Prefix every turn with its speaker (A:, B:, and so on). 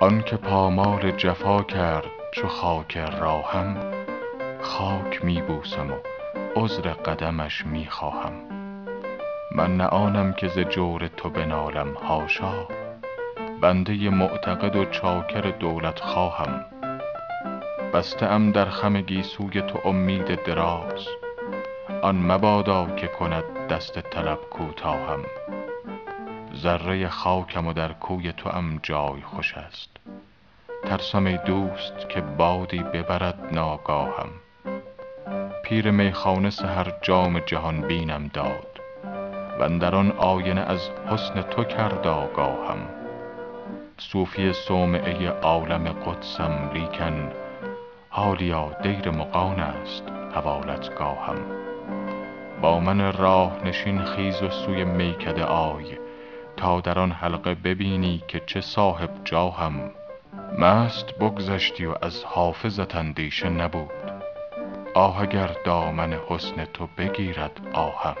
A: وان که پامال جفا کرد چو خاک راهم خاک می بوسم و عذر قدمش می خواهم من نه آنم که ز جور تو بنالم حاشا بنده معتقد و چاکر دولت خواهم. بسته ام در خم گیسوی تو امید دراز آن مبادا که کند دست طلب کوتاهم. ذره خاکم و در کوی توام جای خوش است. ترسم ای دوست که بادی ببرد ناگاهم. پیر میخانه سحر جام جهان بینم داد. واندر آن آینه از حسن تو کرد آگاهم. صوفی صومعه عالم قدسم لیکن حالیا دیر مغان است حوالتگاهم. با من راه نشین خیز و سوی میکده آی. تا در آن حلقه ببینی که چه صاحب جاهم. مست بگذشتی و از حافظت اندیشه نبود. آه اگر دامن حسن تو بگیرد آهم.